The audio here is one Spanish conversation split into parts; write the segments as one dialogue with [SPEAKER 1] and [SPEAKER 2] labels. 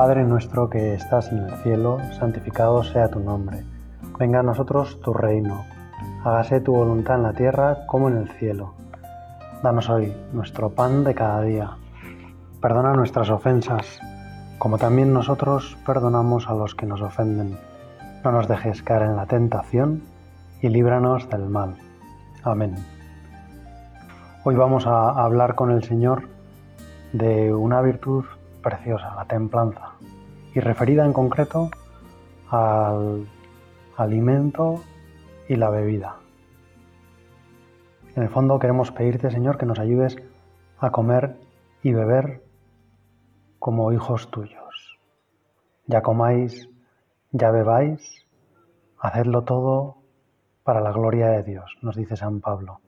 [SPEAKER 1] Padre nuestro que estás en el cielo, santificado sea tu nombre. Venga a nosotros tu reino. Hágase tu voluntad en la tierra como en el cielo. Danos hoy nuestro pan de cada día. Perdona nuestras ofensas, como también nosotros perdonamos a los que nos ofenden. No nos dejes caer en la tentación y líbranos del mal. Amén. Hoy vamos a hablar con el Señor de una virtud preciosa, la templanza, y referida en concreto al alimento y la bebida. En el fondo queremos pedirte, Señor, que nos ayudes a comer y beber como hijos tuyos. Ya comáis, ya bebáis, hacedlo todo para la gloria de Dios, nos dice San Pablo.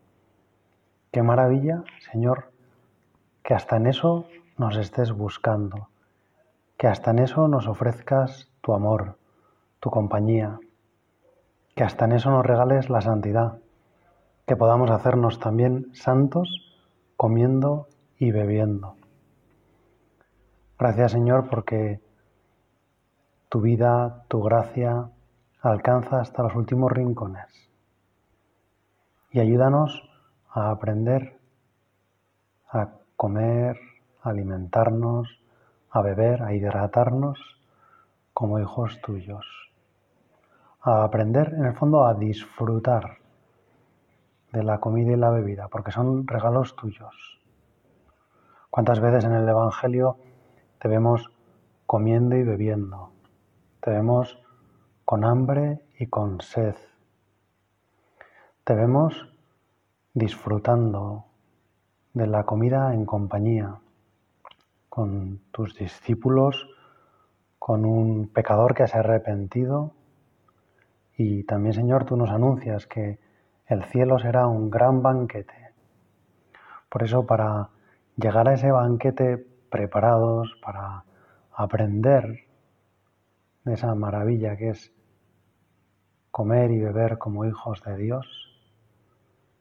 [SPEAKER 1] Qué maravilla, Señor, que hasta en eso nos estés buscando, que hasta en eso nos ofrezcas tu amor, tu compañía, que hasta en eso nos regales la santidad, que podamos hacernos también santos comiendo y bebiendo. Gracias Señor porque tu vida, tu gracia alcanza hasta los últimos rincones y ayúdanos a aprender a comer, alimentarnos, a beber, a hidratarnos como hijos tuyos. A aprender, en el fondo, a disfrutar de la comida y la bebida, porque son regalos tuyos. ¿Cuántas veces en el Evangelio te vemos comiendo y bebiendo? Te vemos con hambre y con sed. Te vemos disfrutando de la comida en compañía, con tus discípulos, con un pecador que se ha arrepentido. Y también, Señor, tú nos anuncias que el cielo será un gran banquete. Por eso, para llegar a ese banquete preparados, para aprender de esa maravilla que es comer y beber como hijos de Dios,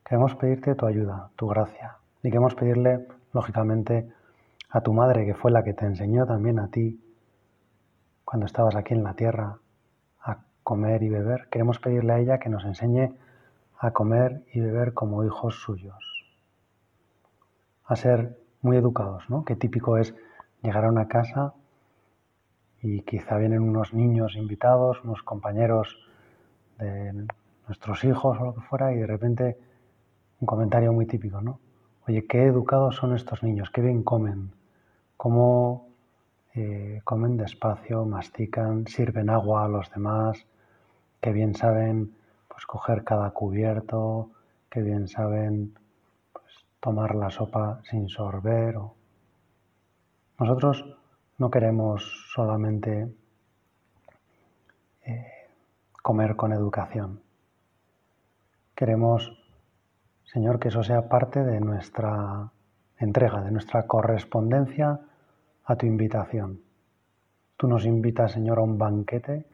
[SPEAKER 1] queremos pedirte tu ayuda, tu gracia. Y queremos pedirle, lógicamente, a tu madre que fue la que te enseñó también a ti cuando estabas aquí en la tierra a comer y beber. Queremos pedirle a ella que nos enseñe a comer y beber como hijos suyos, a ser muy educados, ¿no? Qué típico es llegar a una casa y quizá vienen unos niños invitados, unos compañeros de nuestros hijos o lo que fuera, y de repente un comentario muy típico, ¿no? Oye, qué educados son estos niños, qué bien comen cómo eh, comen despacio, mastican, sirven agua a los demás, que bien saben pues, coger cada cubierto, que bien saben pues, tomar la sopa sin sorber. Nosotros no queremos solamente eh, comer con educación. Queremos, Señor, que eso sea parte de nuestra entrega, de nuestra correspondencia a tu invitación. Tú nos invitas, Señor, a un banquete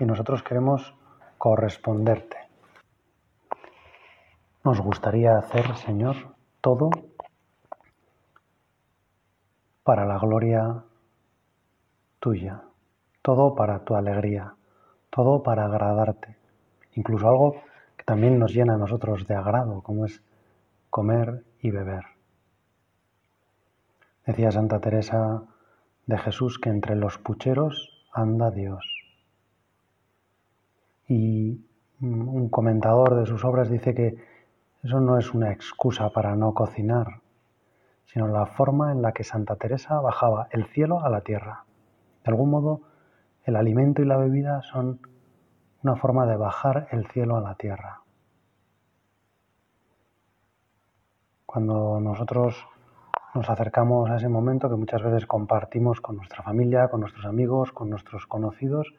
[SPEAKER 1] y nosotros queremos corresponderte. Nos gustaría hacer, Señor, todo para la gloria tuya, todo para tu alegría, todo para agradarte, incluso algo que también nos llena a nosotros de agrado, como es comer y beber. Decía Santa Teresa de Jesús que entre los pucheros anda Dios. Y un comentador de sus obras dice que eso no es una excusa para no cocinar, sino la forma en la que Santa Teresa bajaba el cielo a la tierra. De algún modo, el alimento y la bebida son una forma de bajar el cielo a la tierra. Cuando nosotros nos acercamos a ese momento que muchas veces compartimos con nuestra familia, con nuestros amigos, con nuestros conocidos,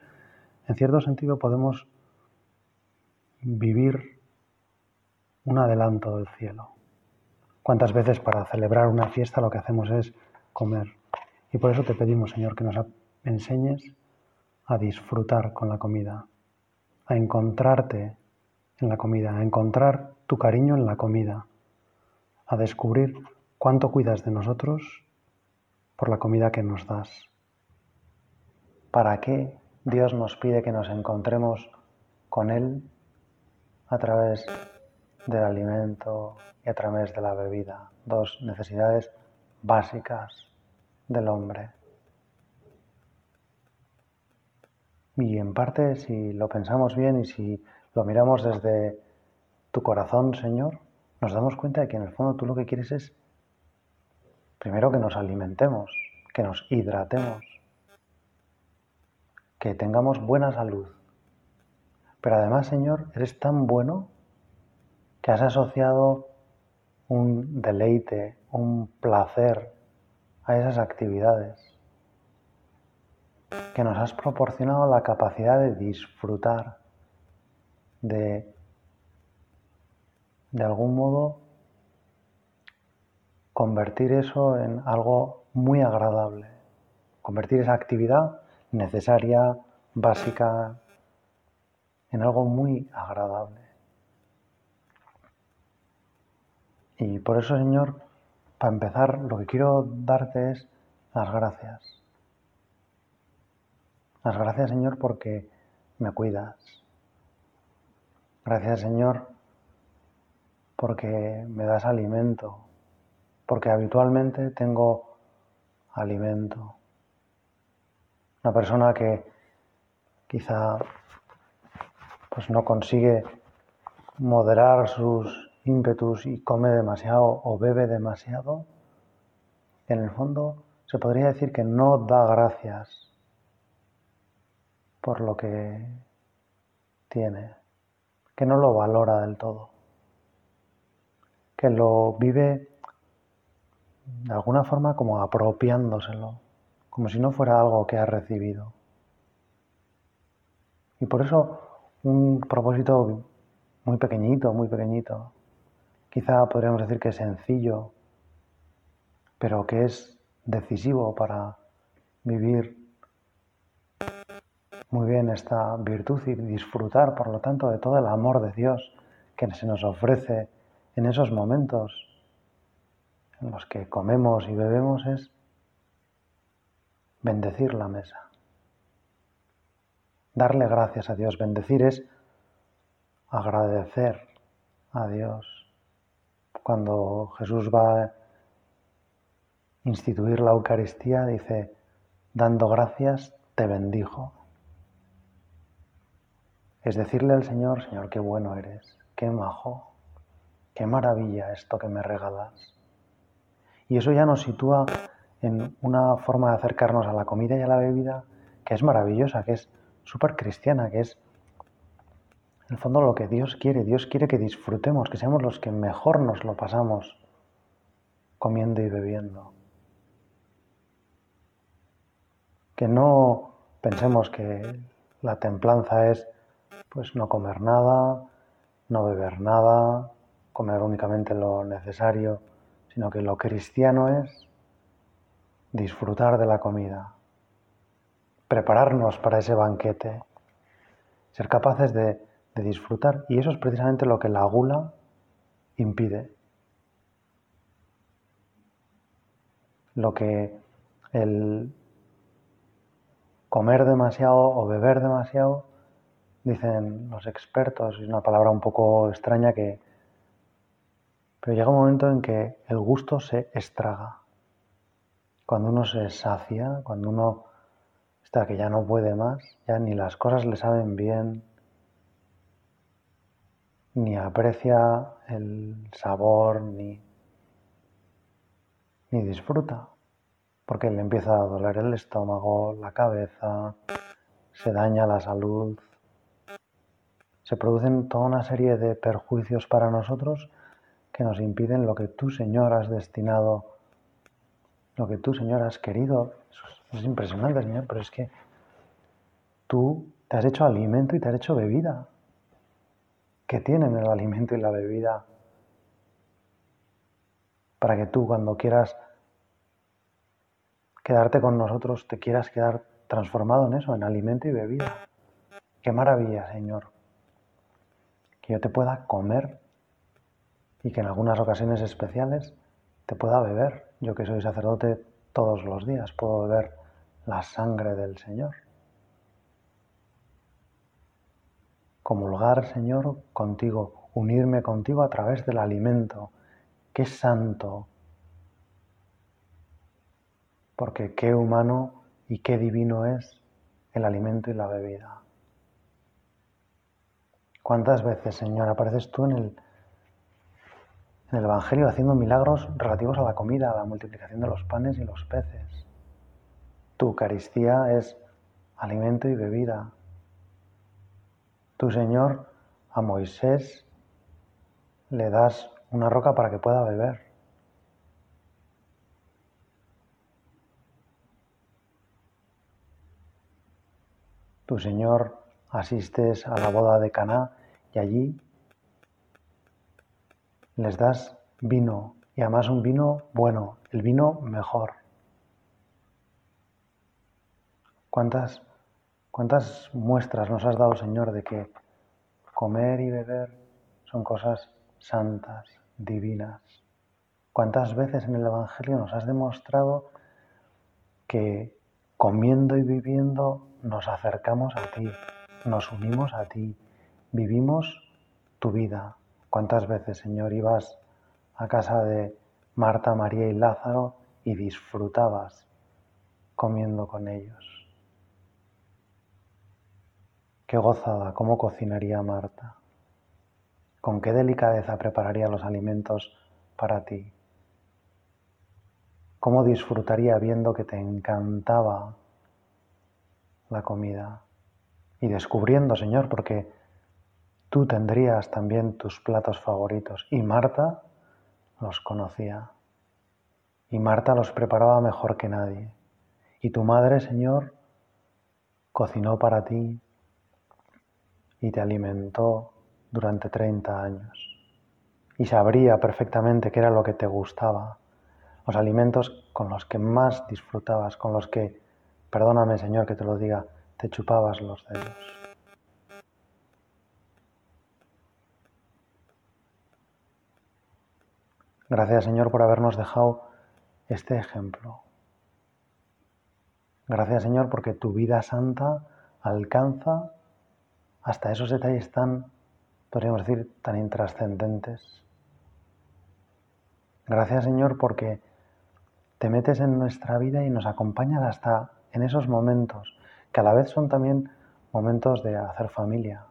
[SPEAKER 1] en cierto sentido podemos vivir un adelanto del cielo. ¿Cuántas veces para celebrar una fiesta lo que hacemos es comer? Y por eso te pedimos, Señor, que nos enseñes a disfrutar con la comida, a encontrarte en la comida, a encontrar tu cariño en la comida, a descubrir cuánto cuidas de nosotros por la comida que nos das. ¿Para qué Dios nos pide que nos encontremos con Él a través del alimento y a través de la bebida? Dos necesidades básicas del hombre. Y en parte, si lo pensamos bien y si lo miramos desde tu corazón, Señor, nos damos cuenta de que en el fondo tú lo que quieres es Primero que nos alimentemos, que nos hidratemos, que tengamos buena salud. Pero además, Señor, eres tan bueno que has asociado un deleite, un placer a esas actividades, que nos has proporcionado la capacidad de disfrutar, de, de algún modo, convertir eso en algo muy agradable, convertir esa actividad necesaria, básica, en algo muy agradable. Y por eso, Señor, para empezar, lo que quiero darte es las gracias. Las gracias, Señor, porque me cuidas. Gracias, Señor, porque me das alimento porque habitualmente tengo alimento. Una persona que quizá pues no consigue moderar sus ímpetus y come demasiado o bebe demasiado, en el fondo se podría decir que no da gracias por lo que tiene, que no lo valora del todo, que lo vive de alguna forma como apropiándoselo, como si no fuera algo que ha recibido. Y por eso un propósito muy pequeñito, muy pequeñito, quizá podríamos decir que es sencillo, pero que es decisivo para vivir muy bien esta virtud y disfrutar, por lo tanto, de todo el amor de Dios que se nos ofrece en esos momentos los que comemos y bebemos es bendecir la mesa. Darle gracias a Dios. Bendecir es agradecer a Dios. Cuando Jesús va a instituir la Eucaristía, dice, dando gracias, te bendijo. Es decirle al Señor, Señor, qué bueno eres, qué majo, qué maravilla esto que me regalas. Y eso ya nos sitúa en una forma de acercarnos a la comida y a la bebida que es maravillosa, que es súper cristiana, que es en el fondo lo que Dios quiere. Dios quiere que disfrutemos, que seamos los que mejor nos lo pasamos comiendo y bebiendo. Que no pensemos que la templanza es pues no comer nada, no beber nada, comer únicamente lo necesario sino que lo cristiano es disfrutar de la comida, prepararnos para ese banquete, ser capaces de, disfrutar. Y eso es precisamente lo que la gula impide. Lo que el comer demasiado o beber demasiado, dicen los expertos, es una palabra un poco extraña que pero llega un momento en que el gusto se estraga. Cuando uno se sacia, cuando uno está que ya no puede más, ya ni las cosas le saben bien, ni aprecia el sabor, ni, ni disfruta, porque le empieza a doler el estómago, la cabeza, se daña la salud, se producen toda una serie de perjuicios para nosotros que nos impiden lo que tú, Señor, has destinado, lo que tú, Señor, has querido. es impresionante, Señor, pero es que tú te has hecho alimento y te has hecho bebida. ¿Qué tienen el alimento y la bebida? Para que tú, cuando quieras quedarte con nosotros, te quieras quedar transformado en eso, en alimento y bebida. Qué maravilla, Señor. Que yo te pueda comer y que en algunas ocasiones especiales te pueda beber. Yo que soy sacerdote todos los días puedo beber la sangre del Señor. Comulgar, Señor, contigo, unirme contigo a través del alimento. Qué santo, porque qué humano y qué divino es el alimento y la bebida. ¿Cuántas veces, Señor, apareces tú en el en el Evangelio haciendo milagros relativos a la comida, a la multiplicación de los panes y los peces. Tu Eucaristía es alimento y bebida. Tu Señor a Moisés le das una roca para que pueda beber. Tu Señor asistes a la boda de Caná y allí les das vino y además un vino bueno, el vino mejor. ¿Cuántas, cuántas muestras nos has dado, Señor, de que comer y beber son cosas santas, divinas? ¿Cuántas veces en el Evangelio nos has demostrado que comiendo y viviendo nos acercamos a ti, nos unimos a ti, vivimos tu vida, cuántas veces, Señor, ibas a casa de Marta, María y Lázaro y disfrutabas comiendo con ellos. Qué gozada, cómo cocinaría Marta. Con qué delicadeza prepararía los alimentos para ti. Cómo disfrutaría viendo que te encantaba la comida y descubriendo, Señor, porque Tú tendrías también tus platos favoritos y Marta los conocía. Y Marta los preparaba mejor que nadie. Y tu madre, Señor, cocinó para ti y te alimentó durante 30 años. Y sabría perfectamente qué era lo que te gustaba, los alimentos con los que más disfrutabas, con los que, perdóname Señor que te lo diga, te chupabas los dedos. Gracias Señor por habernos dejado este ejemplo. Gracias Señor porque tu vida santa alcanza hasta esos detalles tan, podríamos decir, tan intrascendentes. Gracias Señor porque te metes en nuestra vida y nos acompañas hasta en esos momentos, que a la vez son también momentos de hacer familia.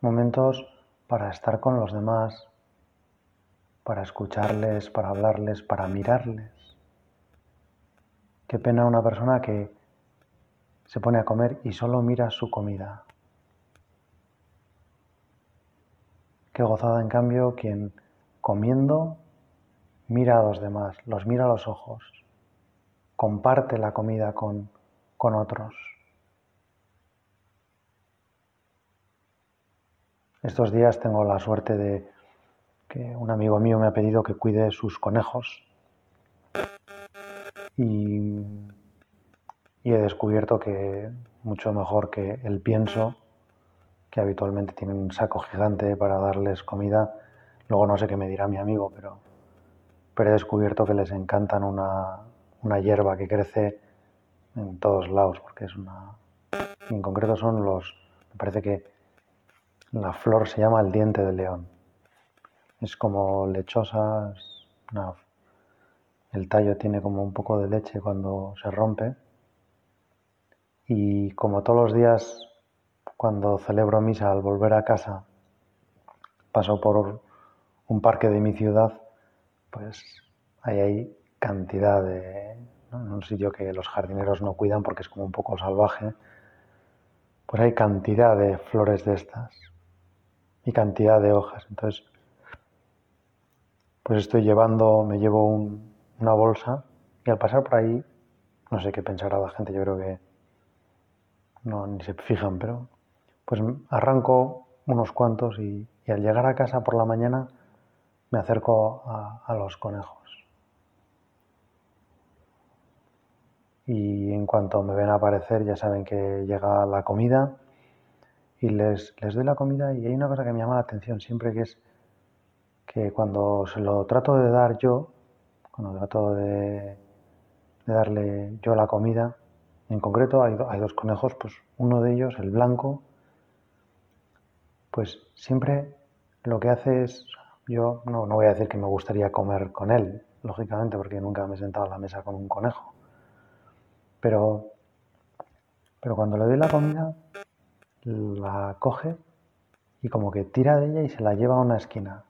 [SPEAKER 1] Momentos para estar con los demás, para escucharles, para hablarles, para mirarles. Qué pena una persona que se pone a comer y solo mira su comida. Qué gozada, en cambio, quien comiendo mira a los demás, los mira a los ojos, comparte la comida con, con otros. Estos días tengo la suerte de que un amigo mío me ha pedido que cuide sus conejos y, he descubierto que mucho mejor que el pienso, que habitualmente tiene un saco gigante para darles comida, luego no sé qué me dirá mi amigo, pero, he descubierto que les encantan una, hierba que crece en todos lados, porque es una... en concreto son los, parece que la flor se llama el diente de león. Es como lechosa, el tallo tiene como un poco de leche cuando se rompe. Y como todos los días, cuando celebro misa al volver a casa, paso por un parque de mi ciudad, pues ahí hay cantidad de... En un sitio que los jardineros no cuidan porque es como un poco salvaje, pues hay cantidad de flores de estas y cantidad de hojas. Entonces, pues estoy llevando, me llevo una bolsa y al pasar por ahí, no sé qué pensará la gente, yo creo que no, ni se fijan, pero pues arranco unos cuantos y, al llegar a casa por la mañana me acerco a, a los conejos. y en cuanto me ven aparecer ya saben que llega la comida y les, doy la comida y hay una cosa que me llama la atención siempre que es que cuando se lo trato de dar yo, cuando trato de, darle yo la comida, en concreto hay, dos conejos, pues uno de ellos, el blanco, pues siempre lo que hace es, yo no, no voy a decir que me gustaría comer con él, lógicamente, porque nunca me he sentado a la mesa con un conejo, pero, pero cuando le doy la comida, la coge y como que tira de ella y se la lleva a una esquina.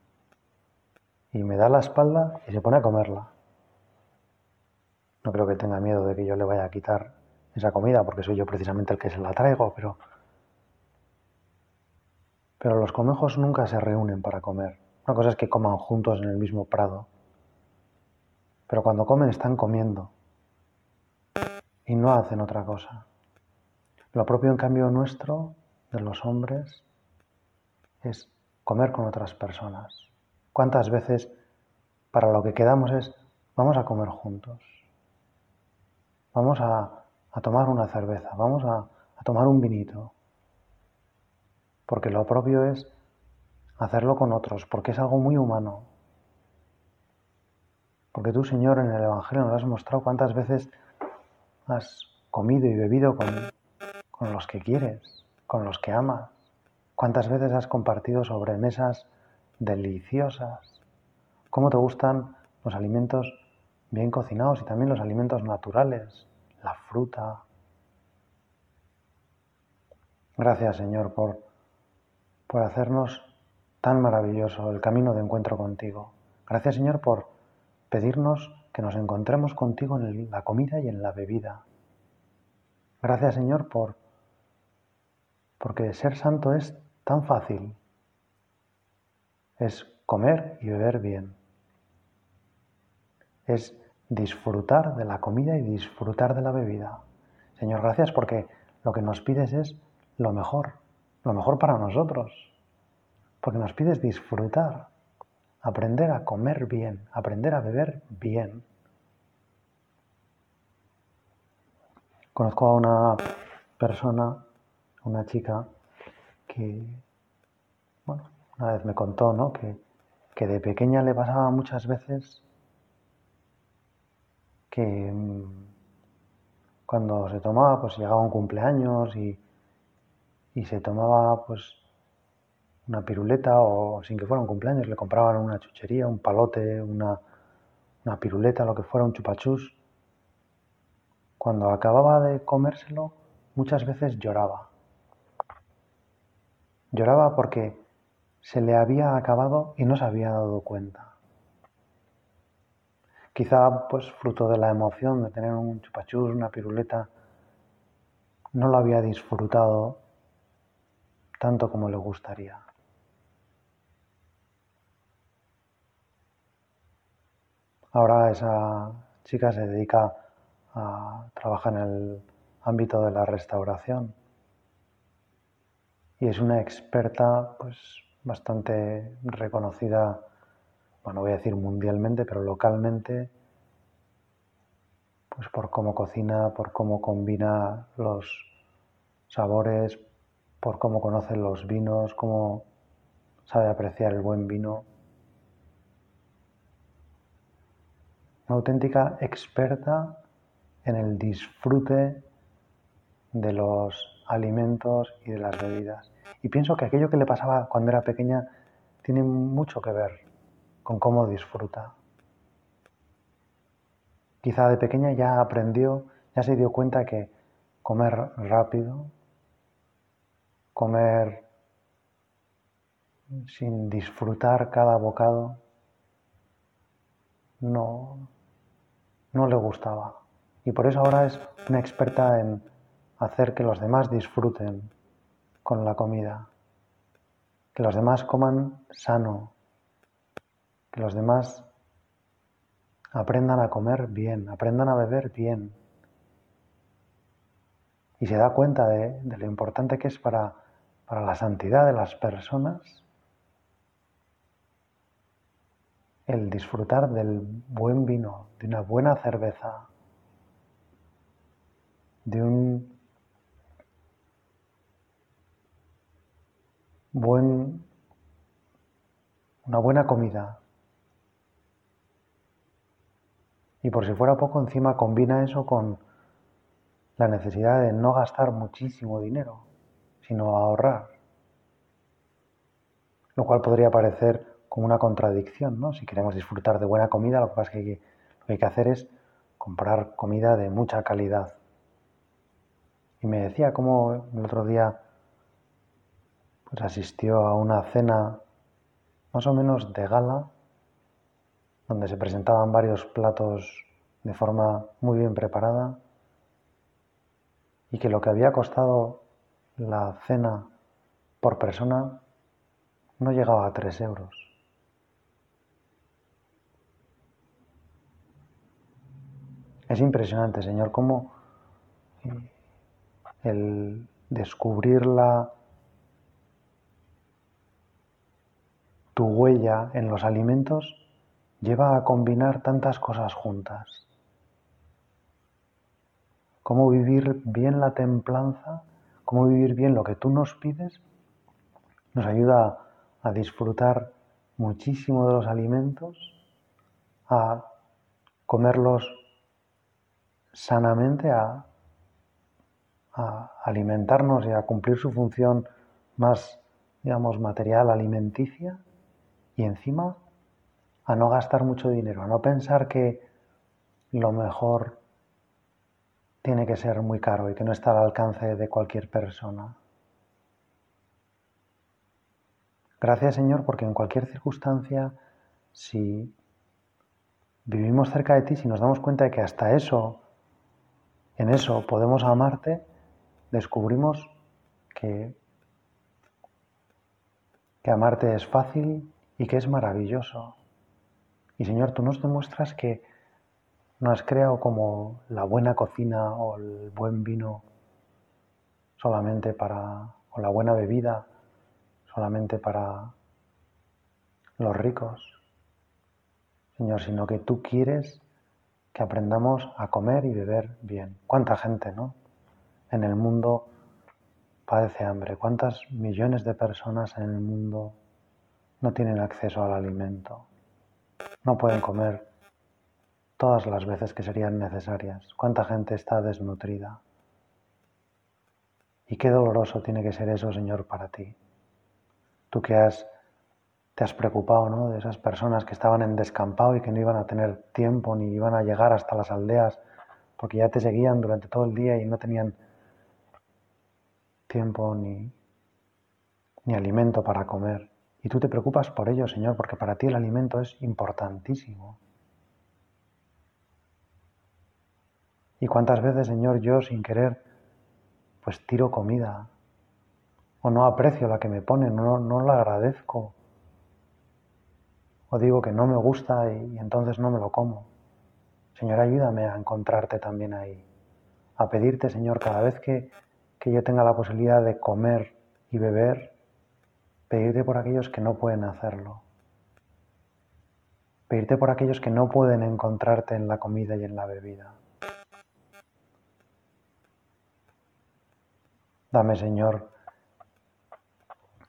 [SPEAKER 1] Y me da la espalda y se pone a comerla. No creo que tenga miedo de que yo le vaya a quitar esa comida, porque soy yo precisamente el que se la traigo, pero... Pero los conejos nunca se reúnen para comer. Una cosa es que coman juntos en el mismo prado. Pero cuando comen están comiendo. Y no hacen otra cosa. Lo propio en cambio nuestro de los hombres es comer con otras personas. ¿Cuántas veces para lo que quedamos es vamos a comer juntos? Vamos a, tomar una cerveza, vamos a, tomar un vinito. Porque lo propio es hacerlo con otros, porque es algo muy humano. Porque tú, Señor, en el Evangelio nos has mostrado cuántas veces has comido y bebido con, con los que quieres con los que amas. ¿Cuántas veces has compartido mesas deliciosas? ¿Cómo te gustan los alimentos bien cocinados y también los alimentos naturales? La fruta. Gracias Señor por, por hacernos tan maravilloso el camino de encuentro contigo. Gracias Señor por pedirnos que nos encontremos contigo en la comida y en la bebida. Gracias Señor por porque ser santo es tan fácil. Es comer y beber bien. Es disfrutar de la comida y disfrutar de la bebida. Señor, gracias porque lo que nos pides es lo mejor, lo mejor para nosotros. Porque nos pides disfrutar, aprender a comer bien, aprender a beber bien. Conozco a una persona una chica que, bueno, una vez me contó, Que, de pequeña le pasaba muchas veces que mm, cuando se tomaba, pues llegaba un cumpleaños y, se tomaba, pues, una piruleta o sin que fuera un cumpleaños, le compraban una chuchería, un palote, una, una piruleta, lo que fuera, un chupachús. Cuando acababa de comérselo, muchas veces lloraba. Lloraba porque se le había acabado y no se había dado cuenta. Quizá, pues, fruto de la emoción de tener un chupachús, una piruleta, no lo había disfrutado tanto como le gustaría. Ahora esa chica se dedica a trabajar en el ámbito de la restauración y es una experta pues bastante reconocida, bueno, voy a decir mundialmente, pero localmente, pues por cómo cocina, por cómo combina los sabores, por cómo conoce los vinos, cómo sabe apreciar el buen vino. Una auténtica experta en el disfrute de los alimentos y de las bebidas. Y pienso que aquello que le pasaba cuando era pequeña tiene mucho que ver con cómo disfruta. Quizá de pequeña ya aprendió, ya se dio cuenta que comer rápido, comer sin disfrutar cada bocado, no, no le gustaba. Y por eso ahora es una experta en hacer que los demás disfruten con la comida. Que los demás coman sano. Que los demás aprendan a comer bien, aprendan a beber bien. Y se da cuenta de, lo importante que es para, para la santidad de las personas el disfrutar del buen vino, de una buena cerveza, de un buen, una buena comida. Y por si fuera poco, encima combina eso con la necesidad de no gastar muchísimo dinero, sino ahorrar. Lo cual podría parecer como una contradicción, ¿no? Si queremos disfrutar de buena comida, lo que pasa es que, hay que, lo que hay que hacer es comprar comida de mucha calidad. Y me decía como el otro día asistió a una cena más o menos de gala, donde se presentaban varios platos de forma muy bien preparada y que lo que había costado la cena por persona no llegaba a tres euros. Es impresionante, Señor, cómo el descubrirla Tu huella en los alimentos lleva a combinar tantas cosas juntas. Cómo vivir bien la templanza, cómo vivir bien lo que tú nos pides, nos ayuda a disfrutar muchísimo de los alimentos, a comerlos sanamente, a, alimentarnos y a cumplir su función más, digamos, material, alimenticia, y encima, a no gastar mucho dinero, a no pensar que lo mejor tiene que ser muy caro y que no está al alcance de cualquier persona. Gracias Señor porque en cualquier circunstancia, si vivimos cerca de ti, si nos damos cuenta de que hasta eso, en eso podemos amarte, descubrimos que, que amarte es fácil, y que es maravilloso. Y Señor, tú nos demuestras que no has creado como la buena cocina o el buen vino solamente para, o la buena bebida solamente para los ricos, Señor, sino que tú quieres que aprendamos a comer y beber bien. ¿Cuánta gente, no? En el mundo padece hambre. ¿Cuántas millones de personas en el mundo no tienen acceso al alimento, no pueden comer todas las veces que serían necesarias. ¿Cuánta gente está desnutrida? Y qué doloroso tiene que ser eso, Señor, para ti. Tú que has, te has preocupado de esas personas que estaban en descampado y que no iban a tener tiempo ni iban a llegar hasta las aldeas porque ya te seguían durante todo el día y no tenían tiempo ni, ni alimento para comer. Y tú te preocupas por ello, Señor, porque para ti el alimento es importantísimo. Y cuántas veces, Señor, yo sin querer, pues tiro comida, o no aprecio la que me ponen, no, no la agradezco, o digo que no me gusta y, entonces no me lo como. Señor, ayúdame a encontrarte también ahí, a pedirte, Señor, cada vez que, que yo tenga la posibilidad de comer y beber, Pedirte por aquellos que no pueden hacerlo. Pedirte por aquellos que no pueden encontrarte en la comida y en la bebida. Dame, Señor,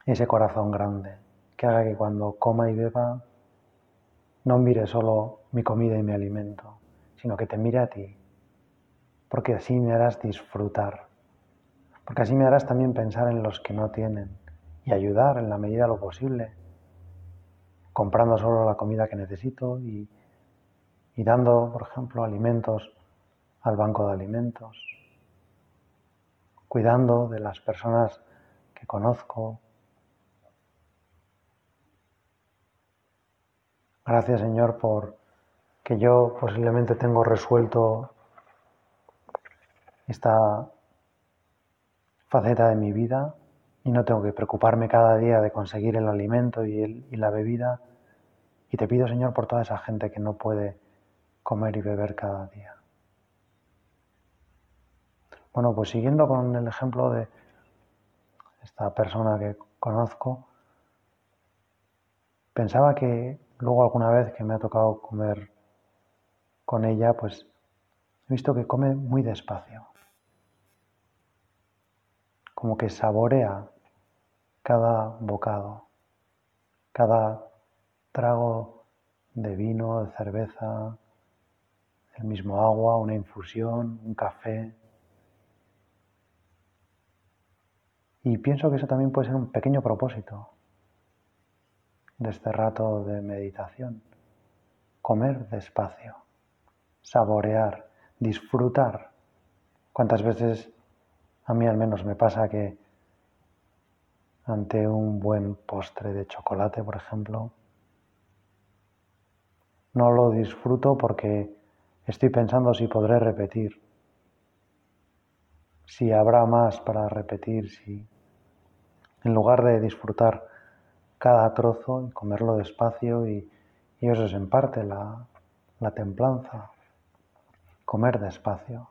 [SPEAKER 1] ese corazón grande que haga que cuando coma y beba no mire solo mi comida y mi alimento, sino que te mire a ti, porque así me harás disfrutar, porque así me harás también pensar en los que no tienen y ayudar en la medida de lo posible, comprando solo la comida que necesito y, y dando, por ejemplo, alimentos al banco de alimentos, cuidando de las personas que conozco. Gracias Señor por que yo posiblemente tengo resuelto esta faceta de mi vida y no tengo que preocuparme cada día de conseguir el alimento y, el, y la bebida. Y te pido, Señor, por toda esa gente que no puede comer y beber cada día. Bueno, pues siguiendo con el ejemplo de esta persona que conozco, pensaba que luego alguna vez que me ha tocado comer con ella, pues he visto que come muy despacio, como que saborea cada bocado, cada trago de vino, de cerveza, el mismo agua, una infusión, un café. Y pienso que eso también puede ser un pequeño propósito de este rato de meditación. Comer despacio, saborear, disfrutar. ¿Cuántas veces a mí al menos me pasa que ante un buen postre de chocolate, por ejemplo. No lo disfruto porque estoy pensando si podré repetir, si habrá más para repetir, si en lugar de disfrutar cada trozo y comerlo despacio y, eso es en parte la templanza, comer despacio,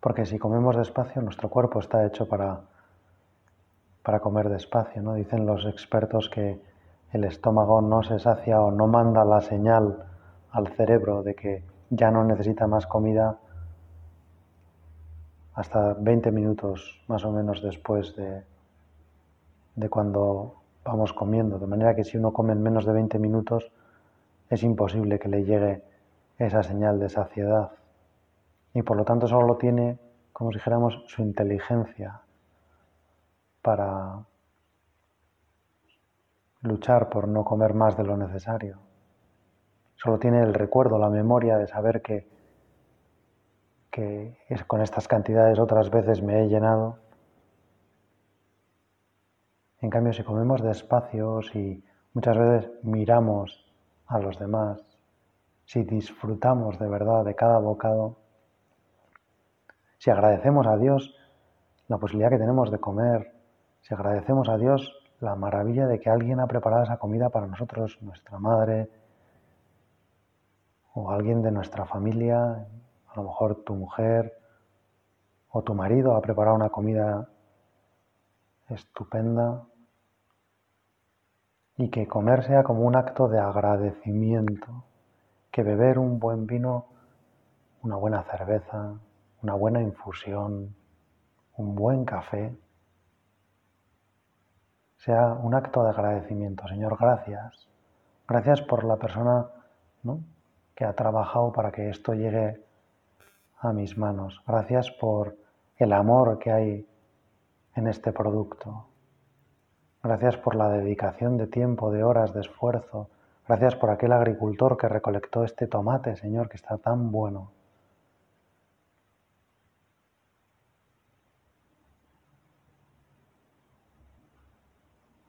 [SPEAKER 1] porque si comemos despacio nuestro cuerpo está hecho para para comer despacio. ¿no? Dicen los expertos que el estómago no se sacia o no manda la señal al cerebro de que ya no necesita más comida hasta 20 minutos más o menos después de, de cuando vamos comiendo. De manera que si uno come en menos de 20 minutos es imposible que le llegue esa señal de saciedad. Y por lo tanto solo tiene, como si dijéramos, su inteligencia, para luchar por no comer más de lo necesario. Solo tiene el recuerdo, la memoria de saber que, que con estas cantidades otras veces me he llenado. En cambio, si comemos despacio, si muchas veces miramos a los demás, si disfrutamos de verdad de cada bocado, si agradecemos a Dios la posibilidad que tenemos de comer si agradecemos a Dios la maravilla de que alguien ha preparado esa comida para nosotros, nuestra madre o alguien de nuestra familia, a lo mejor tu mujer o tu marido ha preparado una comida estupenda y que comer sea como un acto de agradecimiento, que beber un buen vino, una buena cerveza, una buena infusión, un buen café, sea un acto de agradecimiento. Señor, gracias. Gracias por la persona que ha trabajado para que esto llegue a mis manos. Gracias por el amor que hay en este producto. Gracias por la dedicación de tiempo, de horas, de esfuerzo. Gracias por aquel agricultor que recolectó este tomate, Señor, que está tan bueno.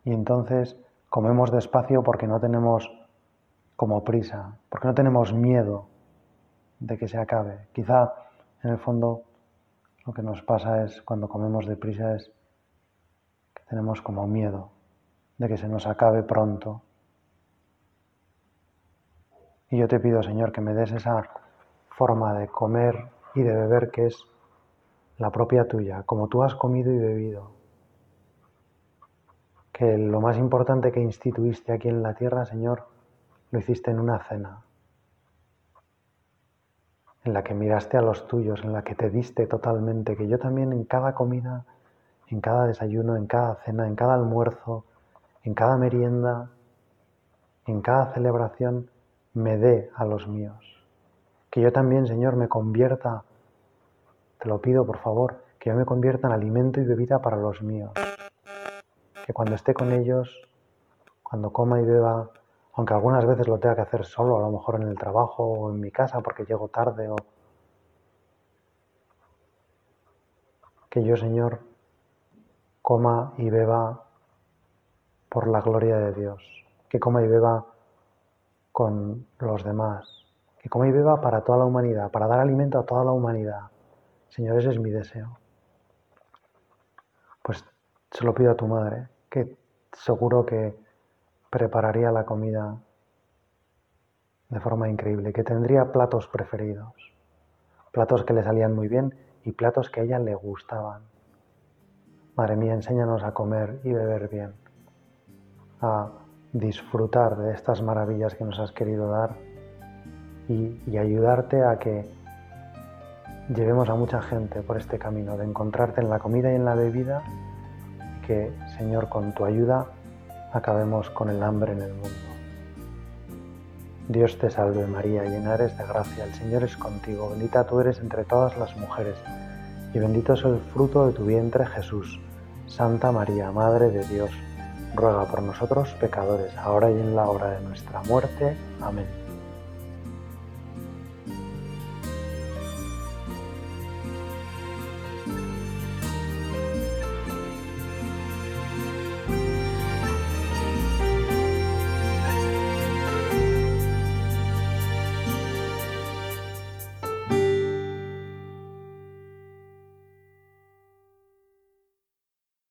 [SPEAKER 1] y entonces comemos despacio porque no tenemos como prisa, porque no tenemos miedo de que se acabe. Quizá en el fondo lo que nos pasa es cuando comemos deprisa es que tenemos como miedo de que se nos acabe pronto. Y yo te pido, Señor, que me des esa forma de comer y de beber que es la propia tuya, como tú has comido y bebido, que lo más importante que instituiste aquí en la tierra, Señor, lo hiciste en una cena, en la que miraste a los tuyos, en la que te diste totalmente, que yo también en cada comida, en cada desayuno, en cada cena, en cada almuerzo, en cada merienda, en cada celebración, me dé a los míos. Que yo también, Señor, me convierta, te lo pido por favor, que yo me convierta en alimento y bebida para los míos que cuando esté con ellos, cuando coma y beba, aunque algunas veces lo tenga que hacer solo, a lo mejor en el trabajo o en mi casa porque llego tarde Que yo, Señor, coma y beba por la gloria de Dios, que coma y beba con los demás, que coma y beba para toda la humanidad, para dar alimento a toda la humanidad. Señor, ese es mi deseo. Pues se lo pido a tu madre, que seguro que prepararía la comida de forma increíble, que tendría platos preferidos, platos que le salían muy bien y platos que a ella le gustaban. Madre mía, enséñanos a comer y beber bien, a disfrutar de estas maravillas que nos has querido dar y, y ayudarte a que llevemos a mucha gente por este camino, de encontrarte en la comida y en la bebida que, Señor, con tu ayuda acabemos con el hambre en el mundo. Dios te salve María, llena eres de gracia, el Señor es contigo, bendita tú eres entre todas las mujeres, y bendito es el fruto de tu vientre Jesús. Santa María, Madre de Dios, ruega por nosotros pecadores, ahora y en la hora de nuestra muerte. Amén.